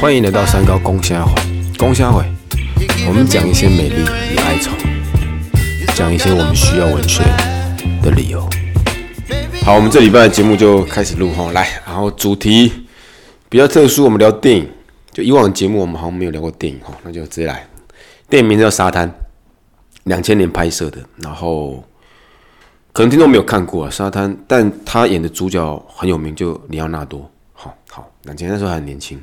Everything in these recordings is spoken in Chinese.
欢迎来到三高公虾会，公虾会，我们讲一些美丽与哀愁，讲一些我们需要文学的理由。好，我们这礼拜的节目就开始录哈，来，然后主题比较特殊，我们聊电影。就以往节目，我们好像没有聊过电影哈，那就直接来。电影名字叫《沙滩》，两千年拍摄的，然后可能听众没有看过啊，《沙滩》，但他演的主角很有名，就里奥纳多。好好，两千那时候还很年轻，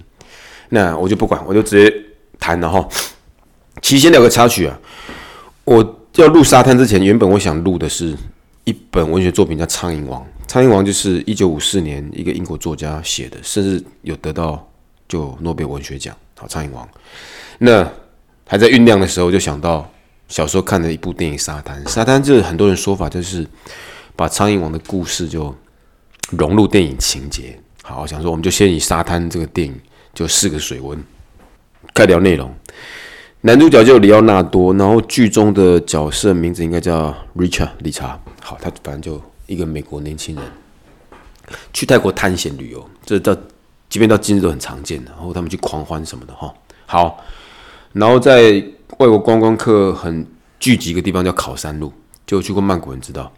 那我就不管，我就直接谈了哈。其实先聊个插曲啊，我要录《沙滩》之前，原本我想录的是一本文学作品，叫《苍蝇王》。苍蝇王就是一九五四年一个英国作家写的，甚至有得到就诺贝尔文学奖。好，苍蝇王，那还在酝酿的时候，就想到小时候看的一部电影《沙滩》。沙滩就是很多人说法，就是把苍蝇王的故事就融入电影情节。好，我想说我们就先以《沙滩》这个电影就四个水温，概聊内容。男主角就里奥纳多，然后剧中的角色名字应该叫 Richard 理查。好，他反正就。一个美国年轻人去泰国探险旅游，这到即便到今日都很常见的。然后他们去狂欢什么的哈。好，然后在外国观光客很聚集一个地方叫考山路，就去过曼谷人知道。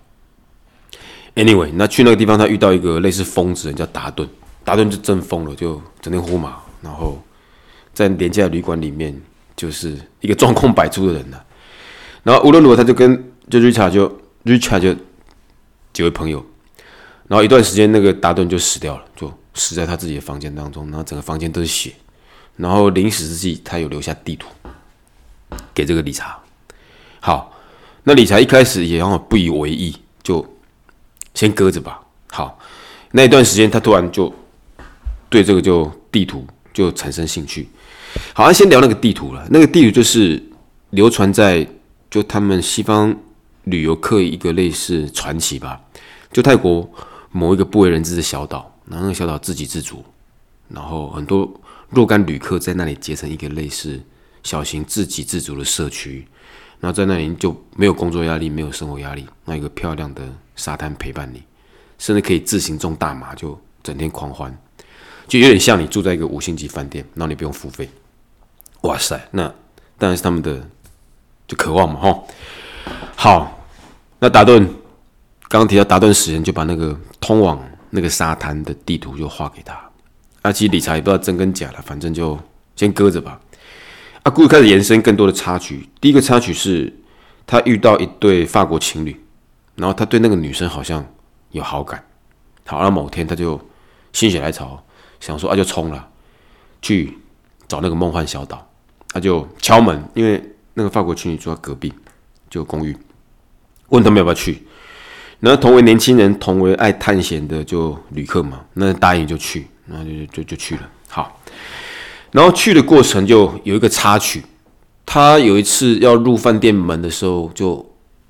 Anyway，那去那个地方，他遇到一个类似疯子人叫达顿，达顿就真疯了，就整天呼马，然后在廉价旅馆里面就是一个状况百出的人呢。然后无论如何，他就跟就 Richard 就 Richard 就。几位朋友，然后一段时间，那个达顿就死掉了，就死在他自己的房间当中，然后整个房间都是血。然后临死之际，他有留下地图给这个理查。好，那理查一开始也好不以为意，就先搁着吧。好，那一段时间，他突然就对这个就地图就产生兴趣。好，像先聊那个地图了。那个地图就是流传在就他们西方旅游客一个类似传奇吧。就泰国某一个不为人知的小岛，然后那个小岛自给自足，然后很多若干旅客在那里结成一个类似小型自给自足的社区，然后在那里就没有工作压力，没有生活压力，那一个漂亮的沙滩陪伴你，甚至可以自行种大麻，就整天狂欢，就有点像你住在一个五星级饭店，然后你不用付费。哇塞，那当然是他们的就渴望嘛，哈。好，那达顿。刚刚提到达顿死人，就把那个通往那个沙滩的地图就画给他。啊，其实理查也不知道真跟假了，反正就先搁着吧。啊，故事开始延伸更多的插曲。第一个插曲是，他遇到一对法国情侣，然后他对那个女生好像有好感。好，那某天他就心血来潮，想说啊，就冲了去找那个梦幻小岛。他就敲门，因为那个法国情侣住在隔壁，就公寓，问他们要不要去。然后同为年轻人，同为爱探险的就旅客嘛，那答应就去，然后就就就去了。然后去的过程就有一个插曲，他有一次要入饭店门的时候，就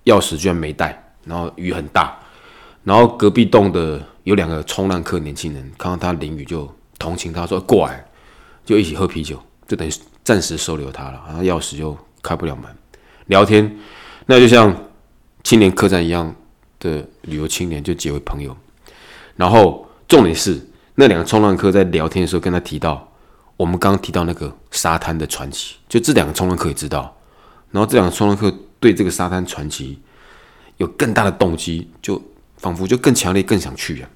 钥匙居然没带，然后雨很大，然后隔壁栋的有两个冲浪客年轻人看到他淋雨就同情他说过来，就一起喝啤酒，就等于暂时收留他了，然后钥匙就开不了门，聊天，那就像青年客栈一样。的旅游青年就结为朋友，然后重点是那两个冲浪客在聊天的时候跟他提到，我们刚刚提到那个沙滩的传奇，就这两个冲浪客也知道，然后这两个冲浪客对这个沙滩传奇有更大的动机，就仿佛就更强烈、更想去啊。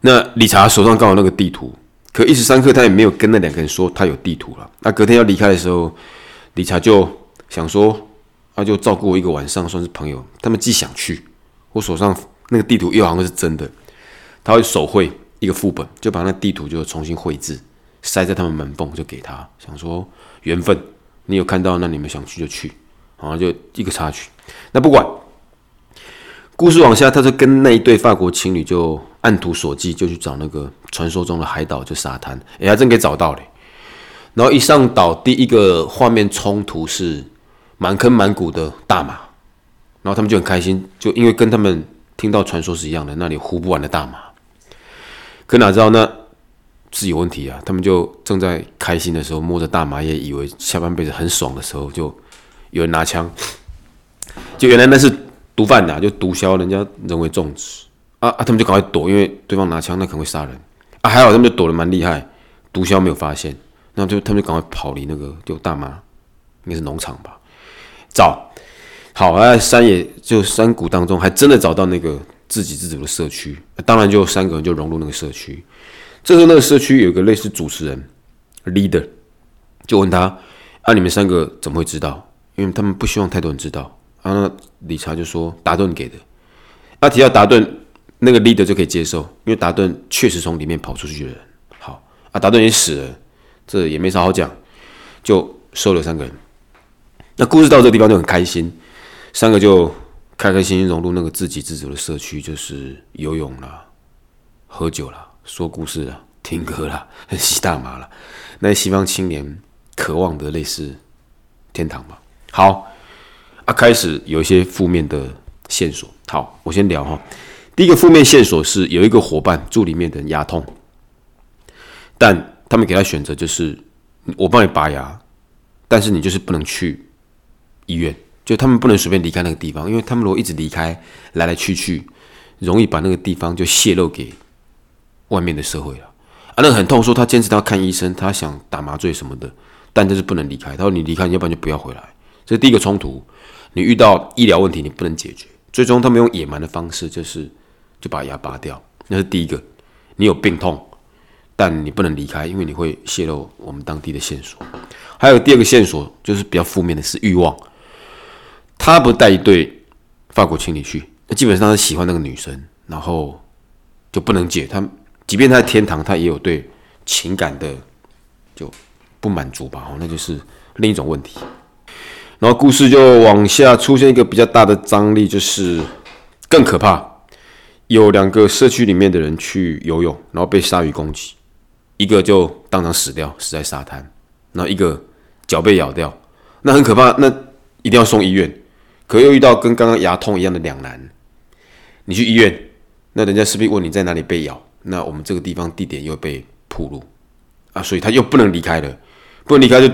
那理查手上刚好那个地图，可一时三刻他也没有跟那两个人说他有地图了。那隔天要离开的时候，理查就想说。他就照顾我一个晚上，算是朋友。他们既想去，我手上那个地图又好像是真的，他会手绘一个副本，就把那地图就重新绘制，塞在他们门缝，就给他，想说缘分，你有看到，那你们想去就去，然后就一个插曲。那不管，故事往下，他就跟那一对法国情侣就按图索骥，就去找那个传说中的海岛，就沙滩。哎，还真给找到了。然后一上岛，第一个画面冲突是。满坑满谷的大马，然后他们就很开心，就因为跟他们听到传说是一样的，那里呼不完的大马。可哪知道呢是有问题啊！他们就正在开心的时候，摸着大麻叶，以为下半辈子很爽的时候，就有人拿枪，就原来那是毒贩呐，就毒枭人家人为种植啊！啊，他们就赶快躲，因为对方拿枪，那可能会杀人啊。还好他们就躲得蛮厉害，毒枭没有发现，那就他们就赶快跑离那个就大妈，应该是农场吧，找。好，在山野就山谷当中，还真的找到那个自给自足的社区，当然就三个人就融入那个社区。这时候那个社区有个类似主持人 leader，就问他：啊，你们三个怎么会知道？因为他们不希望太多人知道。啊，理查就说达顿给的。啊，提到达顿，那个 leader 就可以接受，因为达顿确实从里面跑出去的人。好，啊，达顿也死了，这也没啥好讲，就收了三个人。那故事到这个地方就很开心，三个就开开心心融入那个自给自足的社区，就是游泳啦、喝酒啦、说故事啦、听歌啦、吸大麻啦，那西方青年渴望的类似天堂吧。好。啊，开始有一些负面的线索。好，我先聊哈。第一个负面线索是有一个伙伴住里面的人牙痛，但他们给他选择就是我帮你拔牙，但是你就是不能去医院，就他们不能随便离开那个地方，因为他们如果一直离开，来来去去，容易把那个地方就泄露给外面的社会了。啊，那个很痛，说他坚持他要看医生，他想打麻醉什么的，但就是不能离开。他说你离开，要不然就不要回来。这是第一个冲突。你遇到医疗问题，你不能解决，最终他们用野蛮的方式，就是就把牙拔掉。那是第一个，你有病痛，但你不能离开，因为你会泄露我们当地的线索。还有第二个线索，就是比较负面的是欲望。他不带一对法国情侣去，那基本上是喜欢那个女生，然后就不能解。他即便他在天堂，他也有对情感的就不满足吧？哦，那就是另一种问题。然后故事就往下出现一个比较大的张力，就是更可怕。有两个社区里面的人去游泳，然后被鲨鱼攻击，一个就当场死掉，死在沙滩；然后一个脚被咬掉，那很可怕，那一定要送医院。可又遇到跟刚刚牙痛一样的两难。你去医院，那人家势必问你在哪里被咬，那我们这个地方地点又被铺路啊，所以他又不能离开了，不能离开就。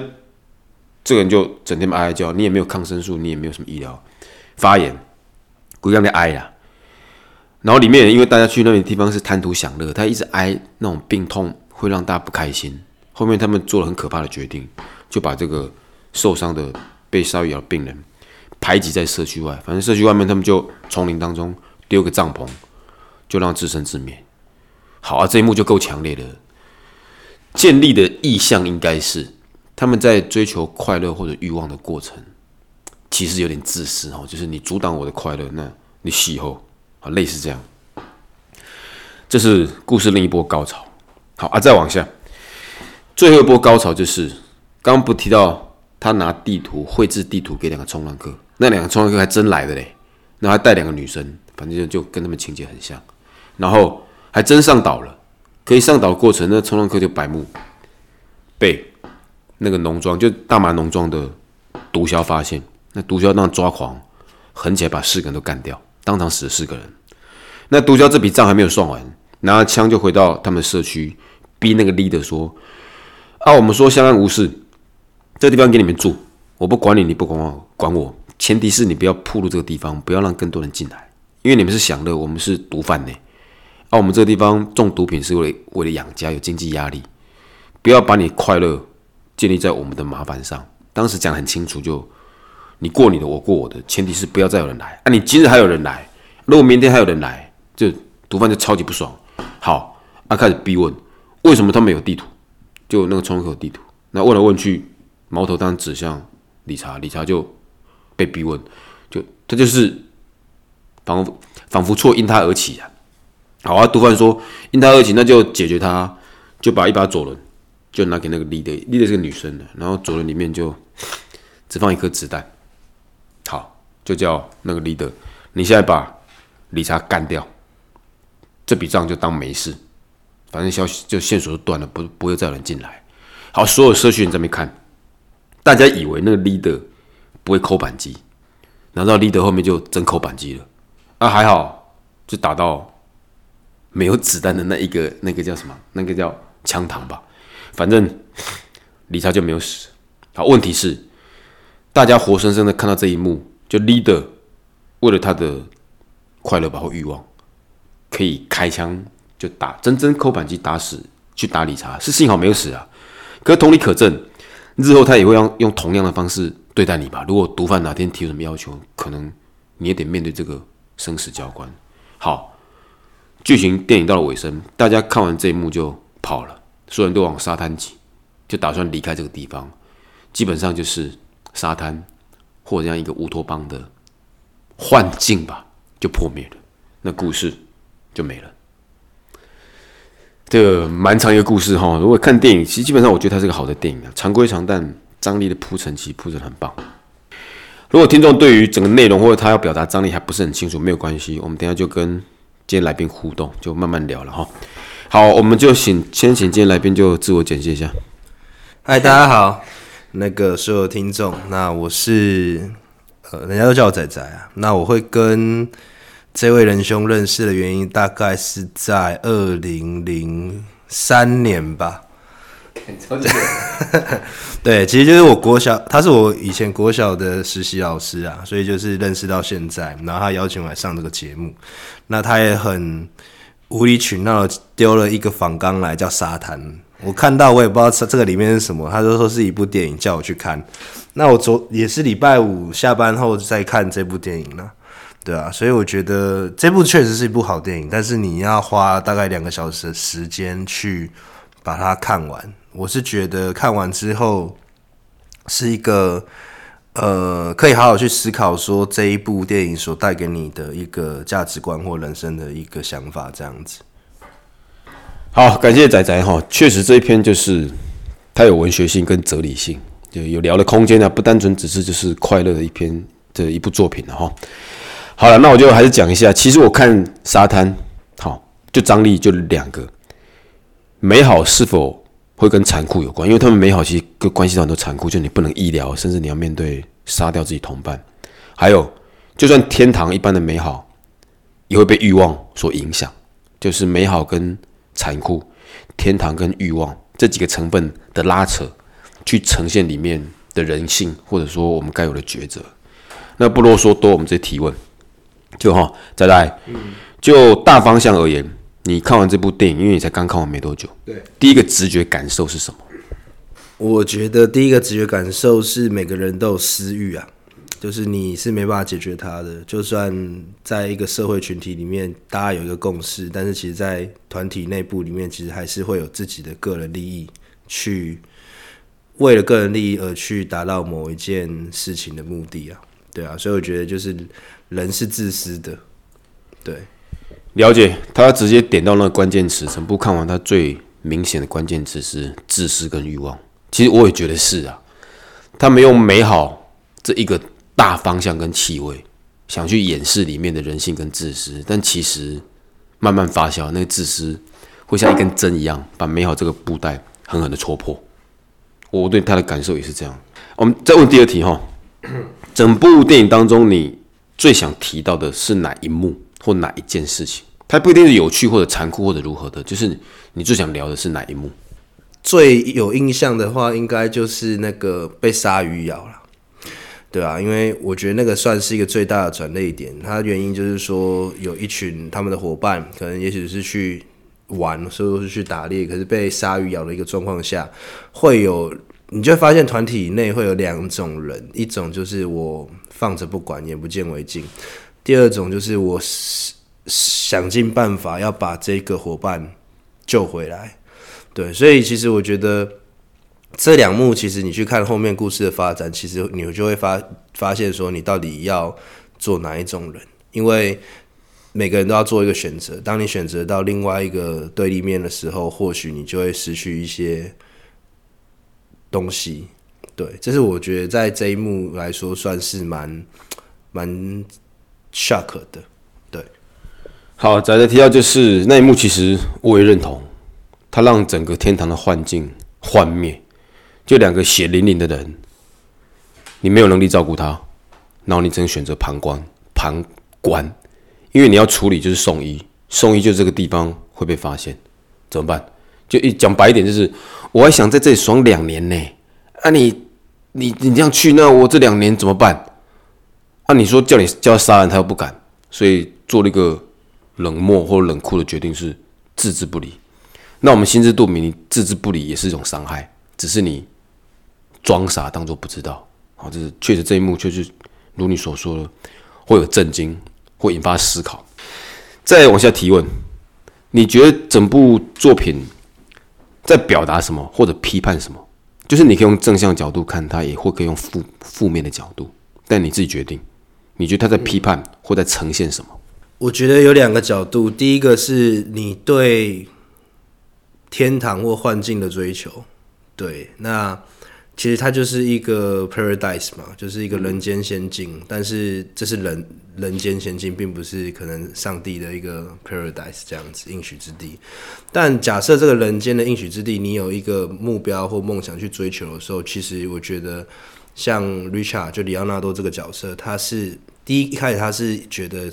这个人就整天哀哀叫，你也没有抗生素，你也没有什么医疗发炎，鬼让你哀呀。然后里面因为大家去那边地方是贪图享乐，他一直哀那种病痛会让大家不开心。后面他们做了很可怕的决定，就把这个受伤的被鲨鱼咬的病人排挤在社区外。反正社区外面他们就丛林当中丢个帐篷，就让自生自灭。好啊，这一幕就够强烈的，建立的意向应该是。他们在追求快乐或者欲望的过程，其实有点自私哦，就是你阻挡我的快乐，那你死后啊，类似这样。这是故事另一波高潮。好啊，再往下，最后一波高潮就是刚刚不提到他拿地图绘制地图给两个冲浪客，那两个冲浪客还真来的嘞，那还带两个女生，反正就就跟他们情节很像，然后还真上岛了。可以上岛的过程，那冲浪客就白目被。那个农庄就大麻农庄的毒枭发现，那毒枭那抓狂，狠起来把四个人都干掉，当场死了四个人。那毒枭这笔账还没有算完，拿着枪就回到他们社区，逼那个 leader 说：“啊，我们说相安无事，这地方给你们住，我不管你，你不管我，管我，前提是你不要铺入这个地方，不要让更多人进来，因为你们是享乐，我们是毒贩呢。啊，我们这个地方种毒品是为了为了养家，有经济压力，不要把你快乐。”建立在我们的麻烦上。当时讲很清楚，就你过你的，我过我的，前提是不要再有人来。啊，你今日还有人来，如果明天还有人来，就毒贩就超级不爽。好，啊，开始逼问，为什么他们有地图？就那个窗口地图。那问来问去，矛头当然指向理查，理查就被逼问，就他就是仿佛仿佛错因他而起啊。好啊，毒贩说因他而起，那就解决他，就把一把左轮。就拿给那个 leader，leader 是个女生的，然后左轮里面就只放一颗子弹，好，就叫那个 leader，你现在把理查干掉，这笔账就当没事，反正消息就线索就断了，不不会再有人进来。好，所有社区人在那边看，大家以为那个 leader 不会扣扳机，难道 leader 后面就真扣扳机了，啊还好，就打到没有子弹的那一个那个叫什么？那个叫枪膛吧。反正理查就没有死。好，问题是大家活生生的看到这一幕，就 leader 为了他的快乐吧或欲望，可以开枪就打真真扣扳机打死去打理查，是幸好没有死啊。可同理可证，日后他也会用用同样的方式对待你吧？如果毒贩哪天提什么要求，可能你也得面对这个生死交关。好，剧情电影到了尾声，大家看完这一幕就跑了，所有人都往沙滩挤，就打算离开这个地方。基本上就是沙滩或这样一个乌托邦的幻境吧，就破灭了，那故事就没了。这个蛮长一个故事哈。如果看电影，其实基本上我觉得它是个好的电影啊，常规常但张力的铺陈其实铺陈很棒。如果听众对于整个内容或者他要表达张力还不是很清楚，没有关系，我们等下就跟今天来宾互动，就慢慢聊了哈。好，我们就请先请今天来宾就自我简介一下。嗨，大家好。那个所有听众，那我是呃，人家都叫我仔仔啊。那我会跟这位仁兄认识的原因，大概是在二零零三年吧。对，其实就是我国小，他是我以前国小的实习老师啊，所以就是认识到现在。然后他邀请我来上这个节目，那他也很无理取闹，丢了一个仿纲来叫沙滩。我看到我也不知道这这个里面是什么，他就说是一部电影，叫我去看。那我昨也是礼拜五下班后再看这部电影呢，对啊，所以我觉得这部确实是一部好电影，但是你要花大概两个小时的时间去把它看完。我是觉得看完之后是一个呃，可以好好去思考说这一部电影所带给你的一个价值观或人生的一个想法，这样子。好，感谢仔仔哈，确实这一篇就是它有文学性跟哲理性，就有聊的空间啊，不单纯只是就是快乐的一篇的一部作品了哈。好了，那我就还是讲一下，其实我看沙滩，好，就张力就两个，美好是否会跟残酷有关？因为他们美好其实跟关系到很多残酷，就你不能医疗，甚至你要面对杀掉自己同伴，还有就算天堂一般的美好，也会被欲望所影响，就是美好跟。残酷、天堂跟欲望这几个成分的拉扯，去呈现里面的人性，或者说我们该有的抉择。那不啰嗦多，我们直接提问。就哈，再来，就大方向而言，你看完这部电影，因为你才刚看完没多久，对，第一个直觉感受是什么？我觉得第一个直觉感受是每个人都有私欲啊。就是你是没办法解决它的，就算在一个社会群体里面，大家有一个共识，但是其实，在团体内部里面，其实还是会有自己的个人利益，去为了个人利益而去达到某一件事情的目的啊，对啊，所以我觉得就是人是自私的，对，了解。他直接点到那个关键词，全部看完，他最明显的关键词是自私跟欲望。其实我也觉得是啊，他没用美好这一个。大方向跟气味，想去掩饰里面的人性跟自私，但其实慢慢发酵，那个自私会像一根针一样，把美好这个布袋狠狠的戳破。我对他的感受也是这样。我们再问第二题哈，整部电影当中，你最想提到的是哪一幕或哪一件事情？它不一定是有趣或者残酷或者如何的，就是你最想聊的是哪一幕？最有印象的话，应该就是那个被鲨鱼咬了。对啊，因为我觉得那个算是一个最大的转捩点。它原因就是说，有一群他们的伙伴，可能也许是去玩，所以是去打猎，可是被鲨鱼咬的一个状况下，会有你就会发现团体内会有两种人，一种就是我放着不管，眼不见为净；第二种就是我想尽办法要把这个伙伴救回来。对，所以其实我觉得。这两幕其实你去看后面故事的发展，其实你就会发发现说，你到底要做哪一种人？因为每个人都要做一个选择。当你选择到另外一个对立面的时候，或许你就会失去一些东西。对，这是我觉得在这一幕来说算是蛮蛮 shock 的。对，好，再来提到就是那一幕，其实我也认同，它让整个天堂的幻境幻灭。就两个血淋淋的人，你没有能力照顾他，然后你只能选择旁观，旁观，因为你要处理就是送医，送医就这个地方会被发现，怎么办？就一讲白一点就是，我还想在这里爽两年呢，啊你你你这样去，那我这两年怎么办？啊你说叫你叫他杀人，他又不敢，所以做了一个冷漠或冷酷的决定是置之不理。那我们心知肚明，置之不理也是一种伤害，只是你装傻当做不知道。好，这是确实这一幕确实如你所说的，会有震惊，会引发思考。再往下提问，你觉得整部作品在表达什么，或者批判什么？就是你可以用正向角度看它，也或可以用负负面的角度，但你自己决定。你觉得他在批判或在呈现什么？我觉得有两个角度，第一个是你对天堂或幻境的追求，对，那其实它就是一个 paradise 嘛，就是一个人间仙境，但是这是人人间仙境，并不是可能上帝的一个 paradise 这样子应许之地。但假设这个人间的应许之地，你有一个目标或梦想去追求的时候，其实我觉得像 Richard 就里奥纳多这个角色，他是。第一一开始他是觉得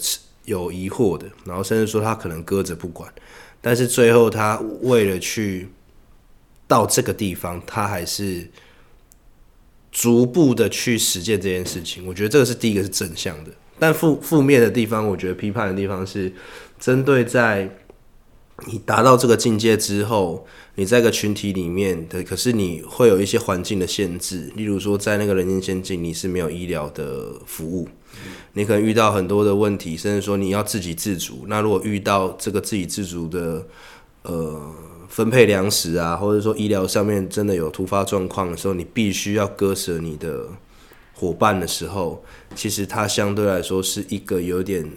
有疑惑的，然后甚至说他可能搁着不管，但是最后他为了去到这个地方，他还是逐步的去实践这件事情。我觉得这个是第一个是正向的，但负负面的地方，我觉得批判的地方是针对在你达到这个境界之后，你在一个群体里面的，可是你会有一些环境的限制，例如说在那个人间仙境，你是没有医疗的服务。你可能遇到很多的问题，甚至说你要自给自足。那如果遇到这个自给自足的呃分配粮食啊，或者说医疗上面真的有突发状况的时候，你必须要割舍你的伙伴的时候，其实它相对来说是一个有点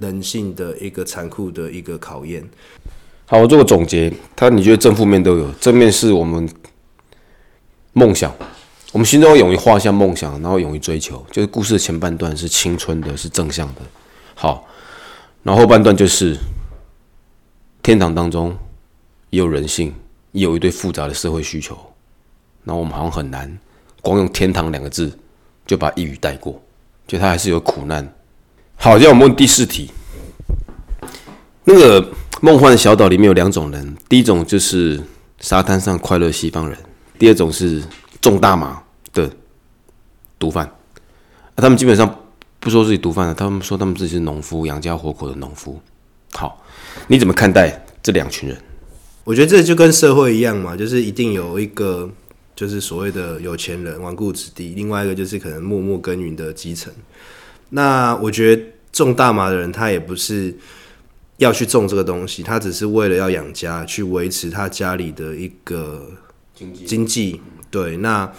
人性的一个残酷的一个考验。好，我做个总结，他你觉得正负面都有，正面是我们梦想。我们心中勇于画下梦想，然后勇于追求，就是故事的前半段是青春的，是正向的。好，然后后半段就是天堂当中也有人性，也有一堆复杂的社会需求。那我们好像很难光用“天堂”两个字就把一语带过，就它还是有苦难。好，让我们问第四题：那个梦幻小岛里面有两种人，第一种就是沙滩上快乐西方人，第二种是。种大麻的毒贩，他们基本上不说自己毒贩了，他们说他们自己是农夫，养家活口的农夫。好，你怎么看待这两群人？我觉得这就跟社会一样嘛，就是一定有一个就是所谓的有钱人、纨绔子弟，另外一个就是可能默默耕耘的基层。那我觉得种大麻的人，他也不是要去种这个东西，他只是为了要养家，去维持他家里的一个经济经济。对，那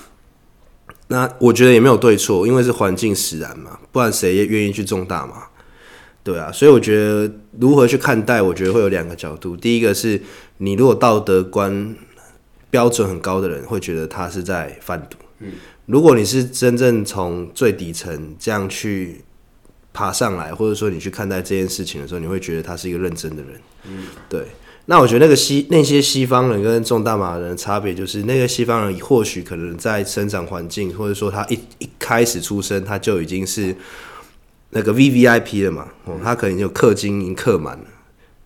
那我觉得也没有对错，因为是环境使然嘛，不然谁也愿意去种大麻？对啊，所以我觉得如何去看待，我觉得会有两个角度。第一个是你如果道德观标准很高的人，会觉得他是在贩毒。嗯，如果你是真正从最底层这样去爬上来，或者说你去看待这件事情的时候，你会觉得他是一个认真的人。嗯，对。那我觉得那个西那些西方人跟种大麻的人差别，就是那个西方人或许可能在生长环境，或者说他一一开始出生他就已经是那个 V V I P 了嘛，哦，他可能就氪金已经氪满了，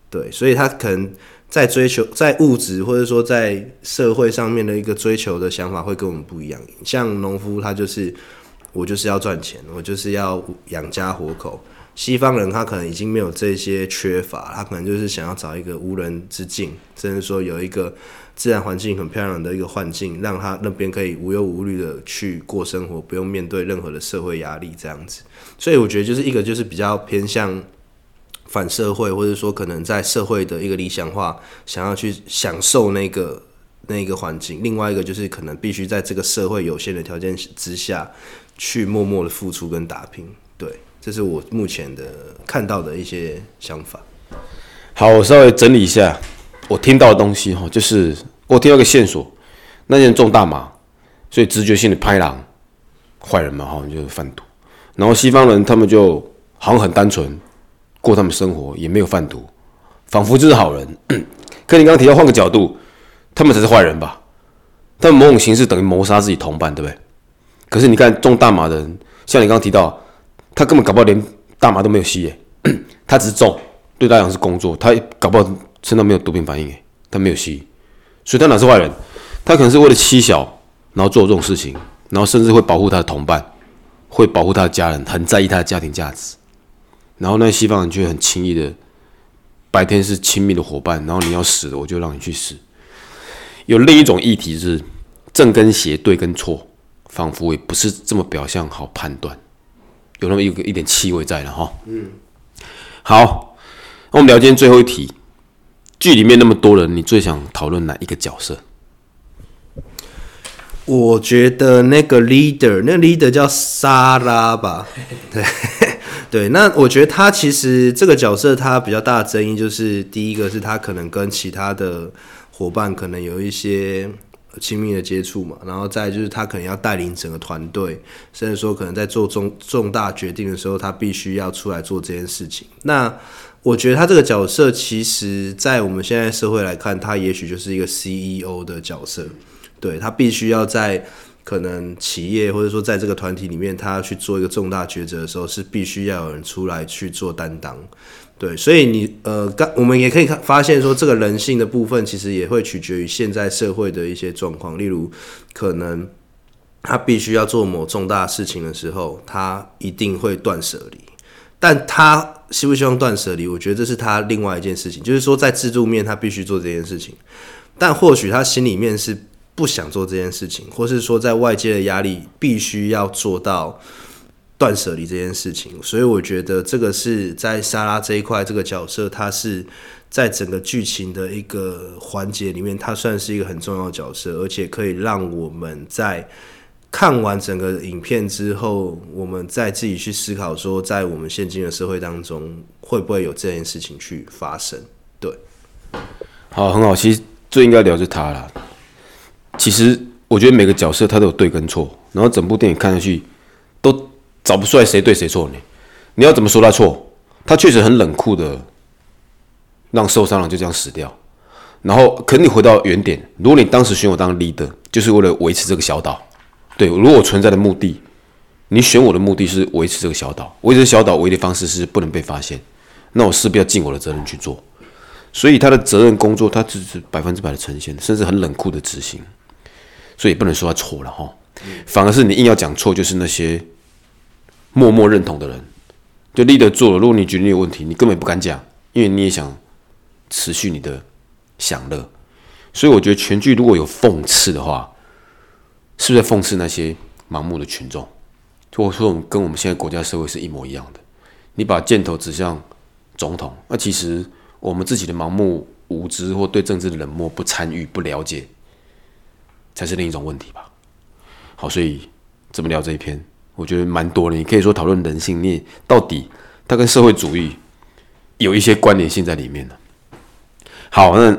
对，所以他可能在追求在物质或者说在社会上面的一个追求的想法会跟我们不一样。像农夫，他就是我就是要赚钱，我就是要养家活口。西方人他可能已经没有这些缺乏，他可能就是想要找一个无人之境，甚至说有一个自然环境很漂亮的一个环境，让他那边可以无忧无虑的去过生活，不用面对任何的社会压力这样子。所以我觉得就是一个就是比较偏向反社会，或者说可能在社会的一个理想化，想要去享受那个那个环境；另外一个就是可能必须在这个社会有限的条件之下去默默的付出跟打拼。对。这是我目前的看到的一些想法。好，我稍微整理一下我听到的东西哈，就是我听到个线索，那些人种大麻，所以直觉性的拍狼，坏人嘛哈，就是贩毒。然后西方人他们就好像很单纯，过他们生活，也没有贩毒，仿佛就是好人。可你刚刚提到换个角度，他们才是坏人吧？他们某种形式等于谋杀自己同伴，对不对？可是你看种大麻的人，像你刚刚提到。他根本搞不好连大麻都没有吸耶，他只是种，对他讲是工作，他搞不好身上没有毒品反应耶，他没有吸，所以他哪是坏人？他可能是为了妻小，然后做这种事情，然后甚至会保护他的同伴，会保护他的家人，很在意他的家庭价值，然后那西方人却很轻易的白天是亲密的伙伴，然后你要死了，我就让你去死。有另一种议题是正跟邪、对跟错，仿佛也不是这么表象好判断，有那么一个一点气味在了哈。嗯，好，那我们聊今天最后一题，剧里面那么多人，你最想讨论哪一个角色？我觉得那个 leader，那个 leader 叫莎拉吧，对 对。那我觉得他其实这个角色他比较大的争议就是，第一个是他可能跟其他的伙伴可能有一些亲密的接触嘛，然后再就是他可能要带领整个团队，甚至说可能在做重重大决定的时候，他必须要出来做这件事情。那我觉得他这个角色，其实在我们现在社会来看，他也许就是一个 CEO 的角色。对他必须要在可能企业或者说在这个团体里面，他要去做一个重大抉择的时候，是必须要有人出来去做担当。对，所以你呃，刚我们也可以看发现说，这个人性的部分其实也会取决于现在社会的一些状况。例如，可能他必须要做某重大事情的时候，他一定会断舍离。但他希不希望断舍离，我觉得这是他另外一件事情。就是说，在制度面，他必须做这件事情，但或许他心里面是。不想做这件事情，或是说在外界的压力必须要做到断舍离这件事情，所以我觉得这个是在莎拉这一块这个角色，他是在整个剧情的一个环节里面，他算是一个很重要的角色，而且可以让我们在看完整个影片之后，我们再自己去思考说，在我们现今的社会当中，会不会有这件事情去发生？对，好，很好，其实最应该聊就他了。其实我觉得每个角色他都有对跟错，然后整部电影看下去都找不出来谁对谁错呢？你要怎么说他错？他确实很冷酷的让受伤了就这样死掉，然后可你回到原点，如果你当时选我当 leader，就是为了维持这个小岛，对，如果我存在的目的，你选我的目的是维持这个小岛，维持小岛唯一的方式是不能被发现，那我势必要尽我的责任去做，所以他的责任工作他只是百分之百的呈现，甚至很冷酷的执行。所以不能说他错了哈，反而是你硬要讲错，就是那些默默认同的人，就立得做了。如果你觉得你有问题，你根本不敢讲，因为你也想持续你的享乐。所以我觉得全剧如果有讽刺的话，是不是讽刺那些盲目的群众？或者说跟我们现在国家社会是一模一样的？你把箭头指向总统，那其实我们自己的盲目无知或对政治的冷漠、不参与、不了解。才是另一种问题吧。好，所以怎么聊这一篇，我觉得蛮多的。你可以说讨论人性，你到底它跟社会主义有一些关联性在里面的。好，那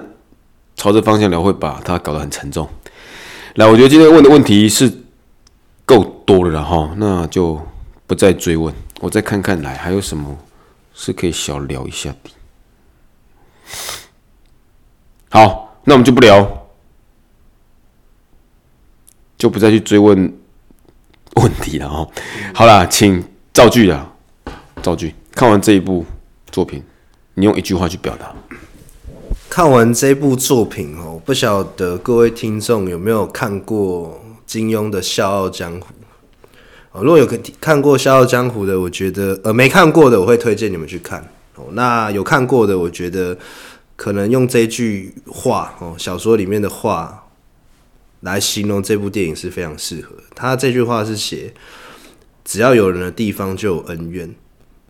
朝着方向聊会把它搞得很沉重。来，我觉得今天问的问题是够多了哈，那就不再追问。我再看看来还有什么是可以小聊一下的。好，那我们就不聊。就不再去追问问题了哦。好啦，请造句啊，造句。看完这一部作品，你用一句话去表达。看完这部作品哦，不晓得各位听众有没有看过金庸的《笑傲江湖》哦？如果有看过《笑傲江湖》的，我觉得呃没看过的，我会推荐你们去看哦。那有看过的，我觉得可能用这句话哦，小说里面的话。来形容这部电影是非常适合。他这句话是写：只要有人的地方就有恩怨，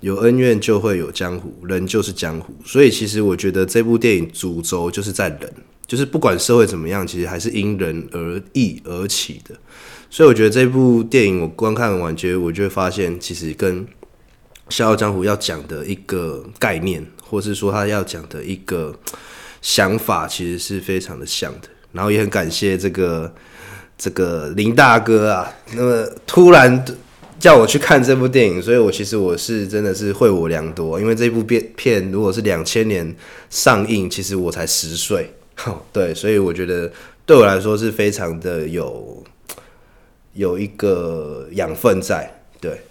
有恩怨就会有江湖，人就是江湖。所以其实我觉得这部电影主轴就是在人，就是不管社会怎么样，其实还是因人而异而起的。所以我觉得这部电影我观看完，觉得我就会发现，其实跟《笑傲江湖》要讲的一个概念，或是说他要讲的一个想法，其实是非常的像的。然后也很感谢这个这个林大哥啊，那么突然叫我去看这部电影，所以我其实我是真的是会我良多，因为这部片片如果是两千年上映，其实我才十岁，对，所以我觉得对我来说是非常的有有一个养分在，对。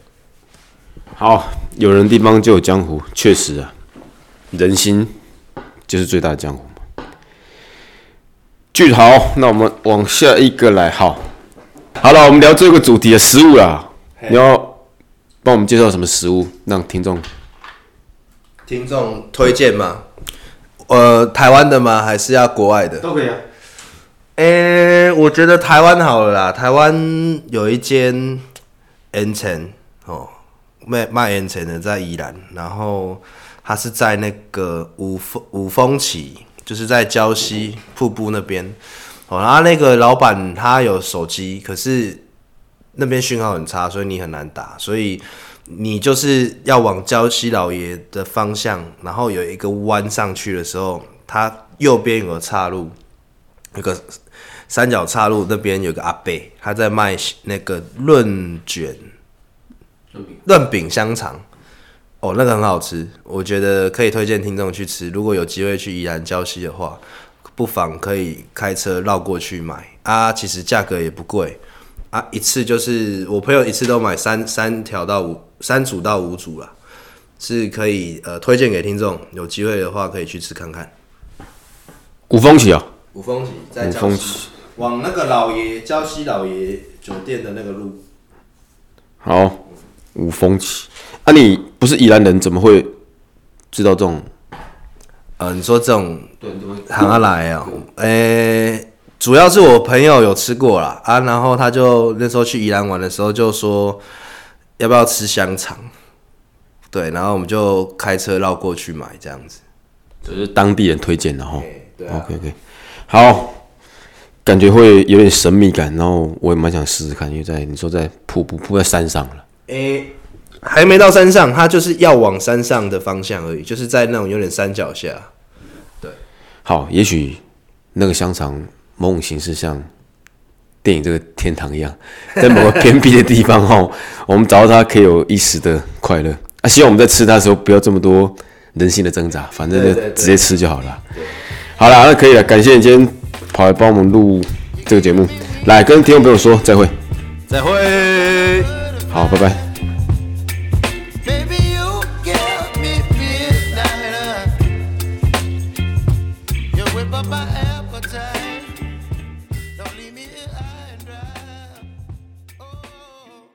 好，有人地方就有江湖，确实啊，人心就是最大的江湖。句好，那我们往下一个来。好，好了，我们聊这个主题的食物啦。你要帮我们介绍什么食物，让听众听众推荐吗？呃，台湾的吗？还是要国外的？都可以啊。诶、我觉得台湾好了啦。台湾有一间 N 城哦，卖卖 N 城的在宜兰，然后它是在那个五峰五峰旗，就是在礁溪瀑布那边。哦，然后那个老板他有手机，可是那边讯号很差，所以你很难打，所以你就是要往礁溪老爷的方向，然后有一个弯上去的时候，他右边有个岔路，那个三角岔路那边有个阿贝，他在卖那个润卷、润饼香肠。哦，那个很好吃，我觉得可以推荐听众去吃。如果有机会去宜兰礁溪的话，不妨可以开车绕过去买啊。其实价格也不贵啊，一次就是我朋友一次都买三三条到五三组到五组啦，是可以呃推荐给听众。有机会的话可以去吃看看。五峰旗啊，五峰旗在礁溪，往那个老爷礁溪老爷酒店的那个路。好，五峰旗。啊，你不是宜兰人，怎么会知道这种？呃，你说这种对，你怎么行啊 来啊？诶、主要是我朋友有吃过啦啊，然后他就那时候去宜兰玩的时候就说要不要吃香肠，对，然后我们就开车绕过去买这样子。就是当地人推荐的哈。对啊 OK OK，好，感觉会有点神秘感，然后我也蛮想试试看，因为在你说在瀑布，瀑布在山上了。诶、还没到山上，它就是要往山上的方向而已，就是在那种有点山脚下。对好，也许那个香肠某种形式像电影这个天堂一样，在某个偏僻的地方哦，我们找到它可以有一时的快乐啊。希望我们在吃它的时候不要这么多人性的挣扎，反正就直接吃就好了。好了，那可以了，感谢你今天跑来帮我们录这个节目，来跟听众朋友说再会，再会。好，拜拜。